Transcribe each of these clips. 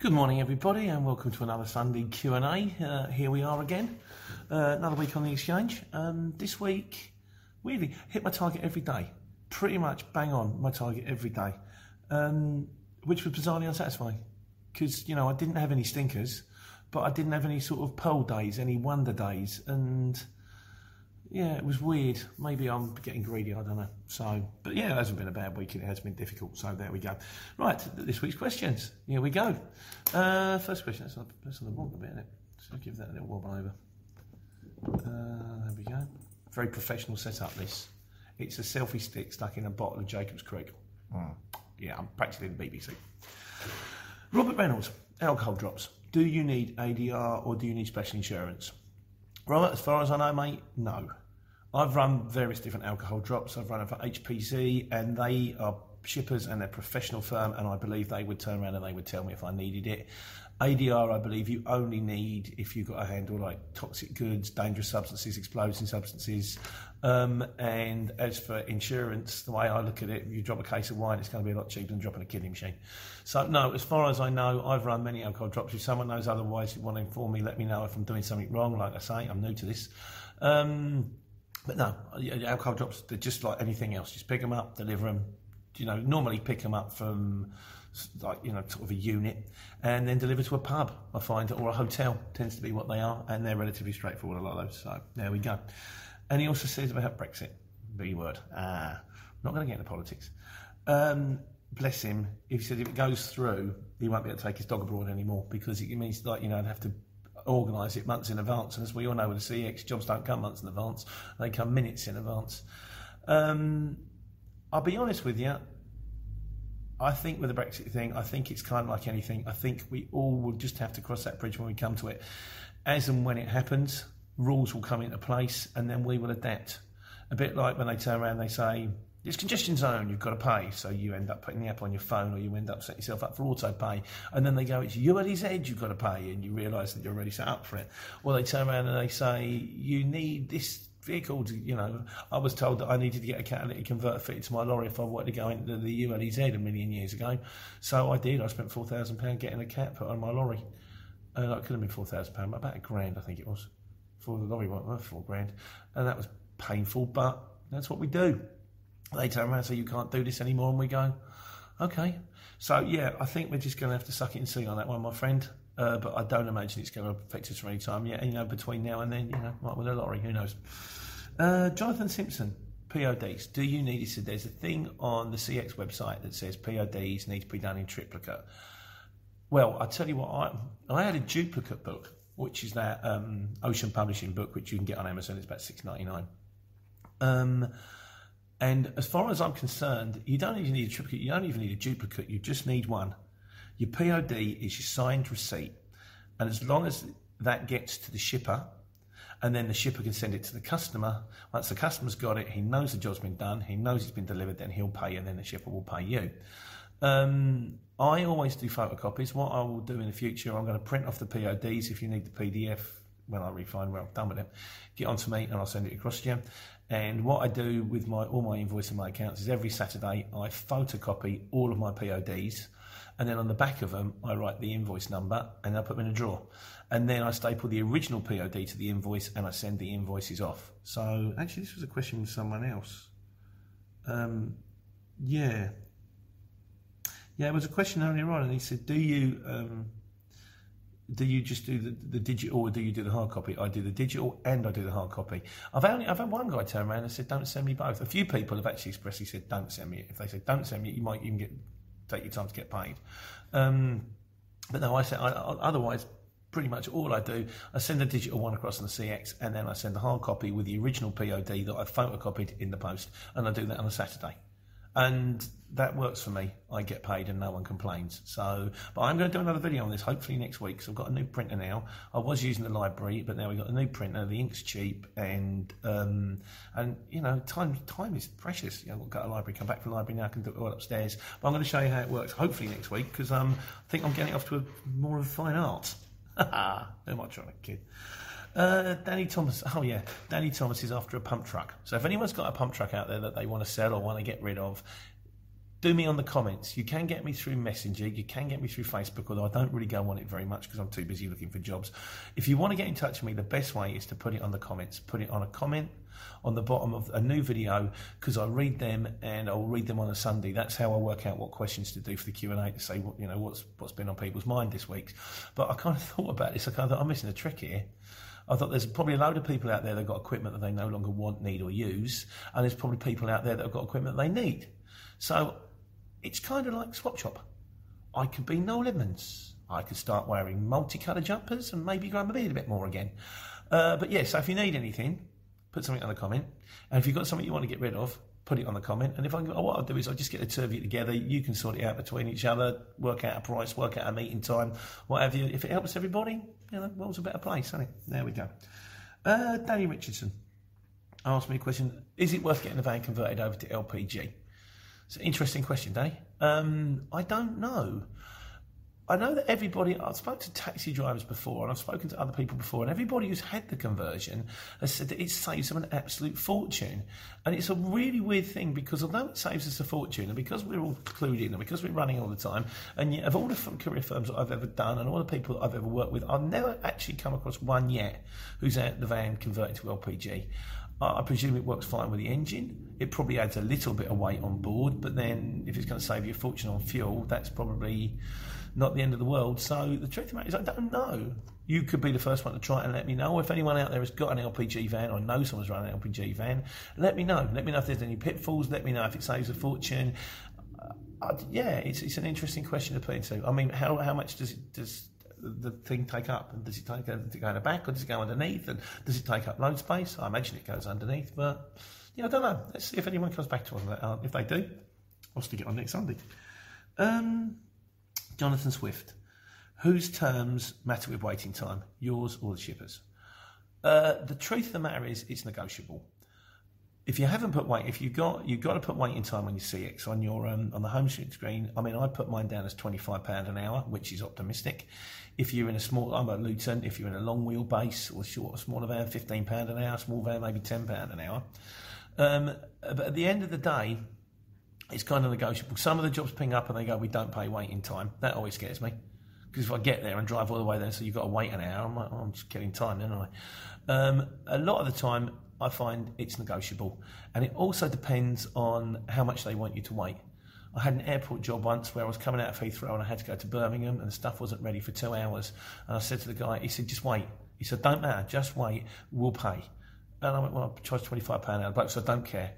Good morning, everybody, and welcome to another Sunday Q and A. Uh, here we are again, uh, another week on the exchange. Um, this week, weirdly, hit my target every day. Pretty much bang on my target every day, um, which was bizarrely unsatisfying because you know I didn't have any stinkers, but I didn't have any sort of pearl days, any wonder days, and yeah, it was weird. Maybe I'm getting greedy. I don't know. So, but yeah, it hasn't been a bad week. It has been difficult. So there we go. Right, this week's questions. Here we go. Uh, first question. That's on, that's on the wrong a bit, isn't it? So I'll give that a little wobble over. Uh, there we go. Very professional setup. This. It's a selfie stick stuck in a bottle of Jacob's Creek. Yeah, I'm practically the BBC. Robert Reynolds, alcohol drops. Do you need ADR or do you need special insurance? Right, as far as I know, mate, no. I've run various different alcohol drops. I've run them for HPC, and they are shippers and they're professional firm, and I believe they would turn around and they would tell me if I needed it. ADR, I believe you only need if you've got a handle like toxic goods, dangerous substances, explosive substances. Um, and as for insurance, the way I look at it, if you drop a case of wine, it's going to be a lot cheaper than dropping a kidney machine. So, no, as far as I know, I've run many alcohol drops. If someone knows otherwise, you want to inform me, let me know if I'm doing something wrong. Like I say, I'm new to this. Um, but no, alcohol drops, they're just like anything else. Just pick them up, deliver them. You know, normally pick them up from like, you know, sort of a unit and then deliver to a pub, I find, or a hotel tends to be what they are. And they're relatively straightforward, a lot of those. So there we go. And he also says about Brexit, B word. Ah, not going to get into politics. Um, bless him. If he said if it goes through, he won't be able to take his dog abroad anymore because it means like you know they have to organise it months in advance. And as we all know with the CX, jobs don't come months in advance; they come minutes in advance. Um, I'll be honest with you. I think with the Brexit thing, I think it's kind of like anything. I think we all will just have to cross that bridge when we come to it. As and when it happens, rules will come into place and then we will adapt. A bit like when they turn around, and they say, it's congestion zone, you've got to pay. So you end up putting the app on your phone or you end up setting yourself up for auto pay. And then they go, it's ULEZ you've got to pay. And you realise that you're already set up for it. Or they turn around and they say, you need this vehicle you know, I was told that I needed to get a catalytic converter fitted to my lorry if I wanted to go into the ULEZ a million years ago. So I did. I spent £4,000 getting a cat put on my lorry. Uh, that could have been £4,000, but about a grand, I think it was. For the lorry went worth four grand. And that was painful, but that's what we do. They turn around and say, you can't do this anymore. And we go, okay. So, yeah, I think we're just going to have to suck it and see on that one, my friend. Uh, but I don't imagine it's going to affect us for any time yet. You know, between now and then, you know, like with a lottery, who knows? Uh, Jonathan Simpson, PODs. Do you need it? So there's a thing on the CX website that says PODs need to be done in triplicate. Well, I tell you what, I I had a duplicate book, which is that um, Ocean Publishing book, which you can get on Amazon. It's about six ninety nine. Um, and as far as I'm concerned, you don't even need a triplicate. You don't even need a duplicate. You just need one. Your POD is your signed receipt, and as long as that gets to the shipper, and then the shipper can send it to the customer. Once the customer's got it, he knows the job's been done, he knows it's been delivered, then he'll pay, and then the shipper will pay you. Um, I always do photocopies. What I will do in the future, I'm going to print off the PODs if you need the PDF when I refine where I've done with it. Get onto me and I'll send it across to you. And what I do with my all my invoice and my accounts is every Saturday I photocopy all of my PODs, and then on the back of them I write the invoice number and I put them in a drawer, and then I staple the original POD to the invoice and I send the invoices off. So actually, this was a question from someone else. Um, yeah, Yeah, it was a question earlier on, and he said, "Do you um, do you just do the, the digital, or do you do the hard copy?" I do the digital, and I do the hard copy. I've only I've had one guy turn around and said, "Don't send me both." A few people have actually expressly said, "Don't send me it." If they say, "Don't send me," it, you might even get take your time to get paid. Um, but no, I said I, I, otherwise. Pretty much all I do, I send the digital one across on the CX, and then I send the hard copy with the original POD that I've photocopied in the post, and I do that on a Saturday and that works for me. I get paid and no one complains. So, but I'm going to do another video on this hopefully next week. So I've got a new printer now. I was using the library, but now we've got a new printer. The ink's cheap, and um, and you know, time time is precious. You know, I've got a library. Come back from the library now. I can do it all upstairs. But I'm going to show you how it works. Hopefully next week because um, I think I'm getting off to a, more of fine art. Who am I trying to kid? Uh, Danny Thomas. Oh yeah, Danny Thomas is after a pump truck. So if anyone's got a pump truck out there that they want to sell or want to get rid of, do me on the comments. You can get me through Messenger. You can get me through Facebook, although I don't really go on it very much because I'm too busy looking for jobs. If you want to get in touch with me, the best way is to put it on the comments. Put it on a comment on the bottom of a new video because I read them and I'll read them on a Sunday. That's how I work out what questions to do for the Q and A to say what you know what's what's been on people's mind this week. But I kind of thought about this. I kind of thought I'm missing a trick here. I thought there's probably a load of people out there that have got equipment that they no longer want, need, or use, and there's probably people out there that have got equipment they need. So it's kind of like swap shop. I could be Noel Edmonds. I could start wearing multicolour jumpers and maybe grow my beard a bit more again. Uh, but yeah, so if you need anything, put something on the comment. And if you've got something you want to get rid of, put it on the comment. And if I, oh, what I'll do is I'll just get the two of you together. You can sort it out between each other, work out a price, work out a meeting time, whatever. You, if it helps everybody, you know, world's a better place, isn't it? There we go. Uh, Danny Richardson asked me a question: Is it worth getting the van converted over to LPG? It's an interesting question, Danny. Um, I don't know. I know that everybody, I've spoken to taxi drivers before and I've spoken to other people before, and everybody who's had the conversion has said that it saves them an absolute fortune. And it's a really weird thing because although it saves us a fortune, and because we're all clued in, and because we're running all the time, and yet of all the career firms that I've ever done and all the people that I've ever worked with, I've never actually come across one yet who's had the van converted to LPG. I presume it works fine with the engine. It probably adds a little bit of weight on board, but then if it's going to save you a fortune on fuel, that's probably not the end of the world. So the truth of the matter is, I don't know. You could be the first one to try and let me know. If anyone out there has got an LPG van I know someone's running an LPG van, let me know. Let me know if there's any pitfalls. Let me know if it saves a fortune. Uh, yeah, it's, it's an interesting question to put into. I mean, how, how much does it, does the thing take up? And does it take does it go in the back or does it go underneath? And does it take up load space? I imagine it goes underneath, but yeah, I don't know. Let's see if anyone comes back to us. Uh, if they do, I'll stick it on next Sunday. Um, Jonathan Swift. Whose terms matter with waiting time, yours or the shipper's? Uh, the truth of the matter is, it's negotiable. If you haven't put weight, if you got you've got to put waiting time on your CX on your um, on the home screen. I mean, I put mine down as twenty five pound an hour, which is optimistic. If you're in a small, I'm a Luton. If you're in a long wheelbase or short smaller van, fifteen pound an hour. Small van, maybe ten pound an hour. Um, but at the end of the day, it's kind of negotiable. Some of the jobs ping up and they go, we don't pay waiting time. That always scares me. Because if I get there and drive all the way there, so you've got to wait an hour, I'm like, oh, I'm just getting time, don't I? Um, a lot of the time, I find it's negotiable. And it also depends on how much they want you to wait. I had an airport job once where I was coming out of Heathrow and I had to go to Birmingham and the stuff wasn't ready for two hours. And I said to the guy, he said, just wait. He said, don't matter, just wait, we'll pay. And I went, well, I charge £25 an hour. The bloke said, I don't care.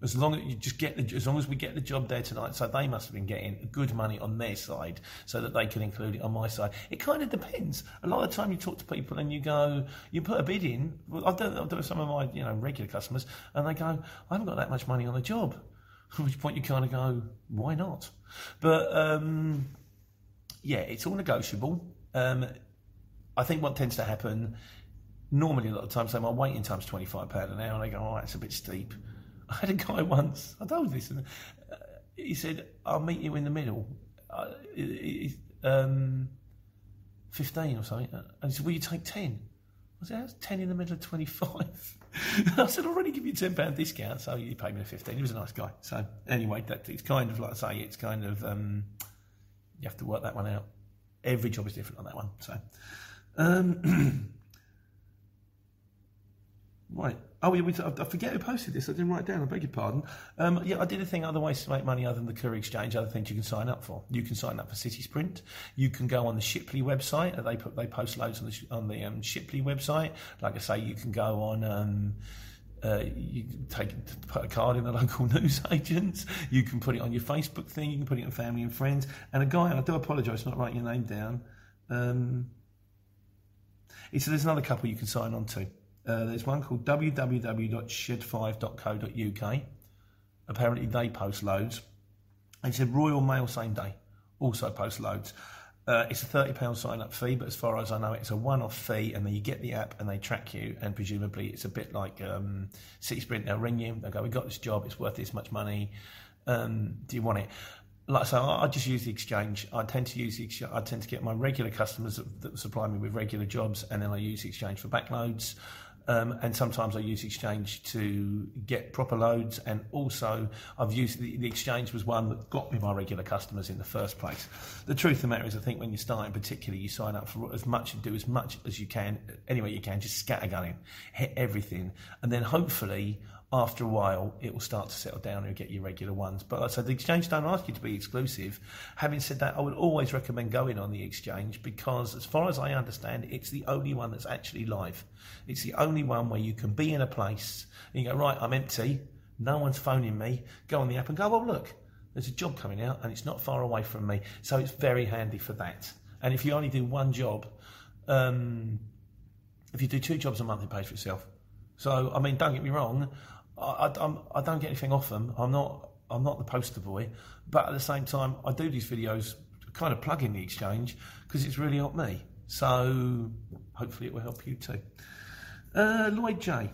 As long as you just get the, as long as we get the job there tonight, so they must have been getting good money on their side, so that they can include it on my side. It kind of depends. A lot of the time, you talk to people and you go, you put a bid in. Well, I've done, some of my you know regular customers, and they go, I haven't got that much money on the job. At which point you kind of go, why not? But um, yeah, it's all negotiable. Um, I think what tends to happen normally a lot of times, say my waiting time's twenty five pound an hour, and they go, oh, that's a bit steep. I had a guy once. I told you this. and, uh, he said, "I'll meet you in the middle." Uh, um, Fifteen or something. And he said, "Will you take 10? I said, "How's ten in the middle of twenty-five? I said, "I'll already give you a ten pound discount." So he paid me the fifteen. He was a nice guy. So anyway, that it's kind of like I say, it's kind of um, you have to work that one out. Every job is different on that one. So. Um, Right. Oh, yeah, we, I forget who posted this. I didn't write it down. I beg your pardon. Um, yeah, I did a thing. Other ways to make money other than the Courier Exchange. Other things you can sign up for. You can sign up for City Sprint. You can go on the Shiply website. They put they post loads on the on the um, Shiply website. Like I say, you can go on. Um, uh, you take put a card in the local news agents. You can put it on your Facebook thing. You can put it on family and friends. And a guy, and I do apologise for not writing your name down. Um, he said there's another couple you can sign on to. Uh, there's one called www.shed5.co.uk. Apparently they post loads. He said Royal Mail same day also post loads. Uh, it's a £30 sign up fee, but as far as I know, it's a one off fee, and then you get the app and they track you. And presumably, it's a bit like um, City Sprint. They'll ring you, they'll go, We've got this job, it's worth this much money. Um, do you want it? Like I say, I, I just use the exchange. I tend to use the exchange. I tend to get my regular customers that, that supply me with regular jobs, and then I use the exchange for backloads. Um, and sometimes I use Exchange to get proper loads, and also I've used the, the Exchange was one that got me my regular customers in the first place. The truth of the matter is, I think when you start in particular, you sign up for as much and do as much as you can, anyway you can, just scattergunning, hit everything, and then hopefully after a while, it will start to settle down and you'll get your regular ones. But like I said, the exchange don't ask you to be exclusive. Having said that, I would always recommend going on the exchange because, as far as I understand, it's the only one that's actually live. It's the only one where you can be in a place and you go, right, I'm empty, no one's phoning me. Go on the app and go, well, look, there's a job coming out and it's not far away from me. So it's very handy for that. And if you only do one job, um, if you do two jobs a month, it pays for itself. So, I mean, don't get me wrong, I, I, I don't get anything off them. I'm not, I'm not the poster boy, but at the same time, I do these videos kind of plug in the exchange because it's really helped me. So, hopefully, it will help you too. Uh, Lloyd J.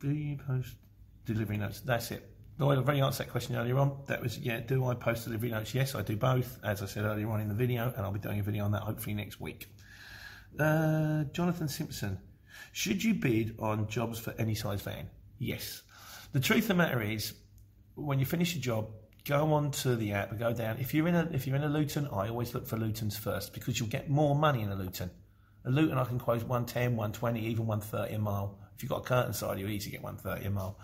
Do you post delivery notes? That's it. Lloyd, I've already answered that question earlier on. That was, yeah, do I post delivery notes? Yes, I do both, as I said earlier on in the video, and I'll be doing a video on that hopefully next week. Uh, Jonathan Simpson. Should you bid on jobs for any size van? Yes. The truth of the matter is, when you finish a job, go on to the app and go down. If you're in a if you're in a Luton, I always look for Lutons first because you'll get more money in a Luton. A Luton I can quote 110, 120, even 130 a mile. If you've got a curtain side, you'll easily get 130 a mile.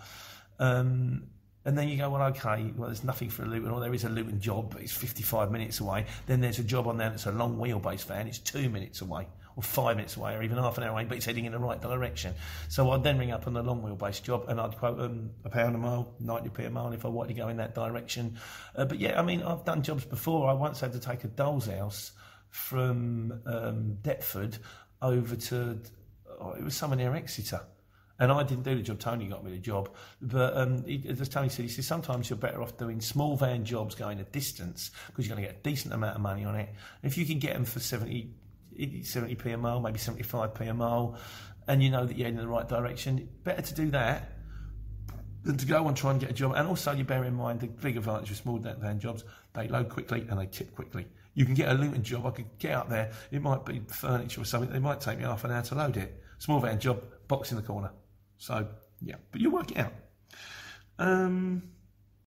Um, and then you go, well, okay, well, there's nothing for a Luton, or there is a Luton job, but it's 55 minutes away. Then there's a job on there that's a long wheelbase van, it's two minutes away, or five minutes away, or even half an hour away, but it's heading in the right direction. So I'd then ring up on the long wheelbase job, and I'd quote them a pound a mile, 90p a mile if I wanted to go in that direction. Uh, but yeah, I mean, I've done jobs before. I once had to take a doll's house from um, Deptford over to, oh, it was somewhere near Exeter. And I didn't do the job. Tony got me the job. But um, he, as Tony said, he said sometimes you're better off doing small van jobs going a distance because you're going to get a decent amount of money on it. And if you can get them for 70, 70p a mile, maybe 75p a mile, and you know that you're in the right direction, better to do that than to go and try and get a job. And also, you bear in mind the big advantage of small van jobs, they load quickly and they tip quickly. You can get a Luton job, I could get up there, it might be furniture or something, they might take me half an hour to load it. Small van job, box in the corner. So, yeah, but you work it out. Um,